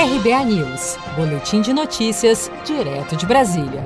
RBA News, Boletim de Notícias, direto de Brasília.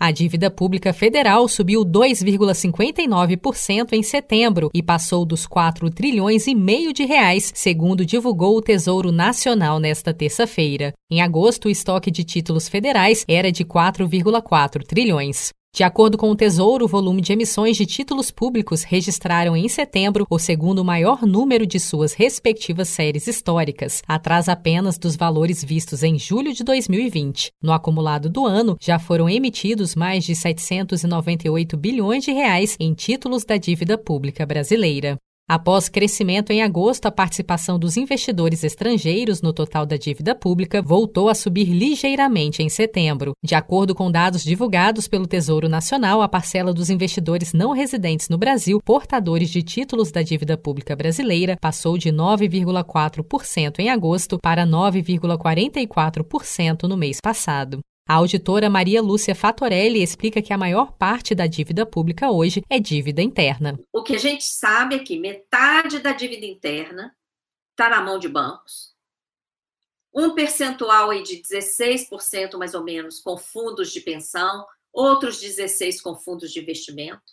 A dívida pública federal subiu 2,59% em setembro e passou dos 4 trilhões e meio de reais, segundo divulgou o Tesouro Nacional nesta terça-feira. Em agosto, o estoque de títulos federais era de 4,4 trilhões. De acordo com o Tesouro, o volume de emissões de títulos públicos registraram em setembro o segundo maior número de suas respectivas séries históricas, atrás apenas dos valores vistos em julho de 2020. No acumulado do ano, já foram emitidos mais de 798 bilhões de reais em títulos da dívida pública brasileira. Após crescimento em agosto, a participação dos investidores estrangeiros no total da dívida pública voltou a subir ligeiramente em setembro. De acordo com dados divulgados pelo Tesouro Nacional, a parcela dos investidores não residentes no Brasil, portadores de títulos da dívida pública brasileira, passou de 9,4% em agosto para 9,44% no mês passado. A auditora Maria Lúcia Fatorelli explica que a maior parte da dívida pública hoje é dívida interna. O que a gente sabe é que metade da dívida interna está na mão de bancos, um percentual aí de 16% mais ou menos com fundos de pensão, outros 16% com fundos de investimento,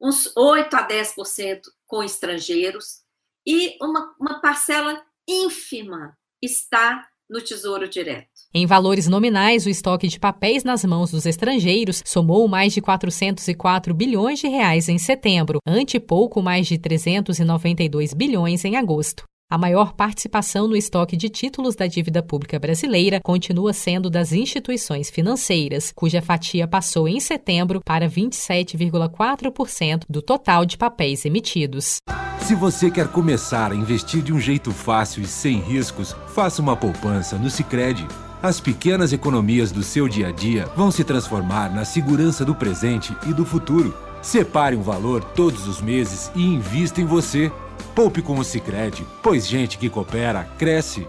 uns 8 a 10% com estrangeiros e uma, uma parcela ínfima está no Tesouro Direto. Em valores nominais, o estoque de papéis nas mãos dos estrangeiros somou mais de 404 bilhões de reais em setembro, ante pouco mais de 392 bilhões em agosto. A maior participação no estoque de títulos da dívida pública brasileira continua sendo das instituições financeiras, cuja fatia passou em setembro para 27,4% do total de papéis emitidos. Se você quer começar a investir de um jeito fácil e sem riscos, faça uma poupança no Sicredi. As pequenas economias do seu dia a dia vão se transformar na segurança do presente e do futuro. Separe um valor todos os meses e invista em você. Poupe com o Sicredi, pois gente que coopera cresce.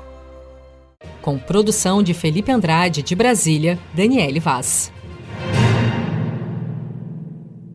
Com produção de Felipe Andrade de Brasília, Daniele Vaz.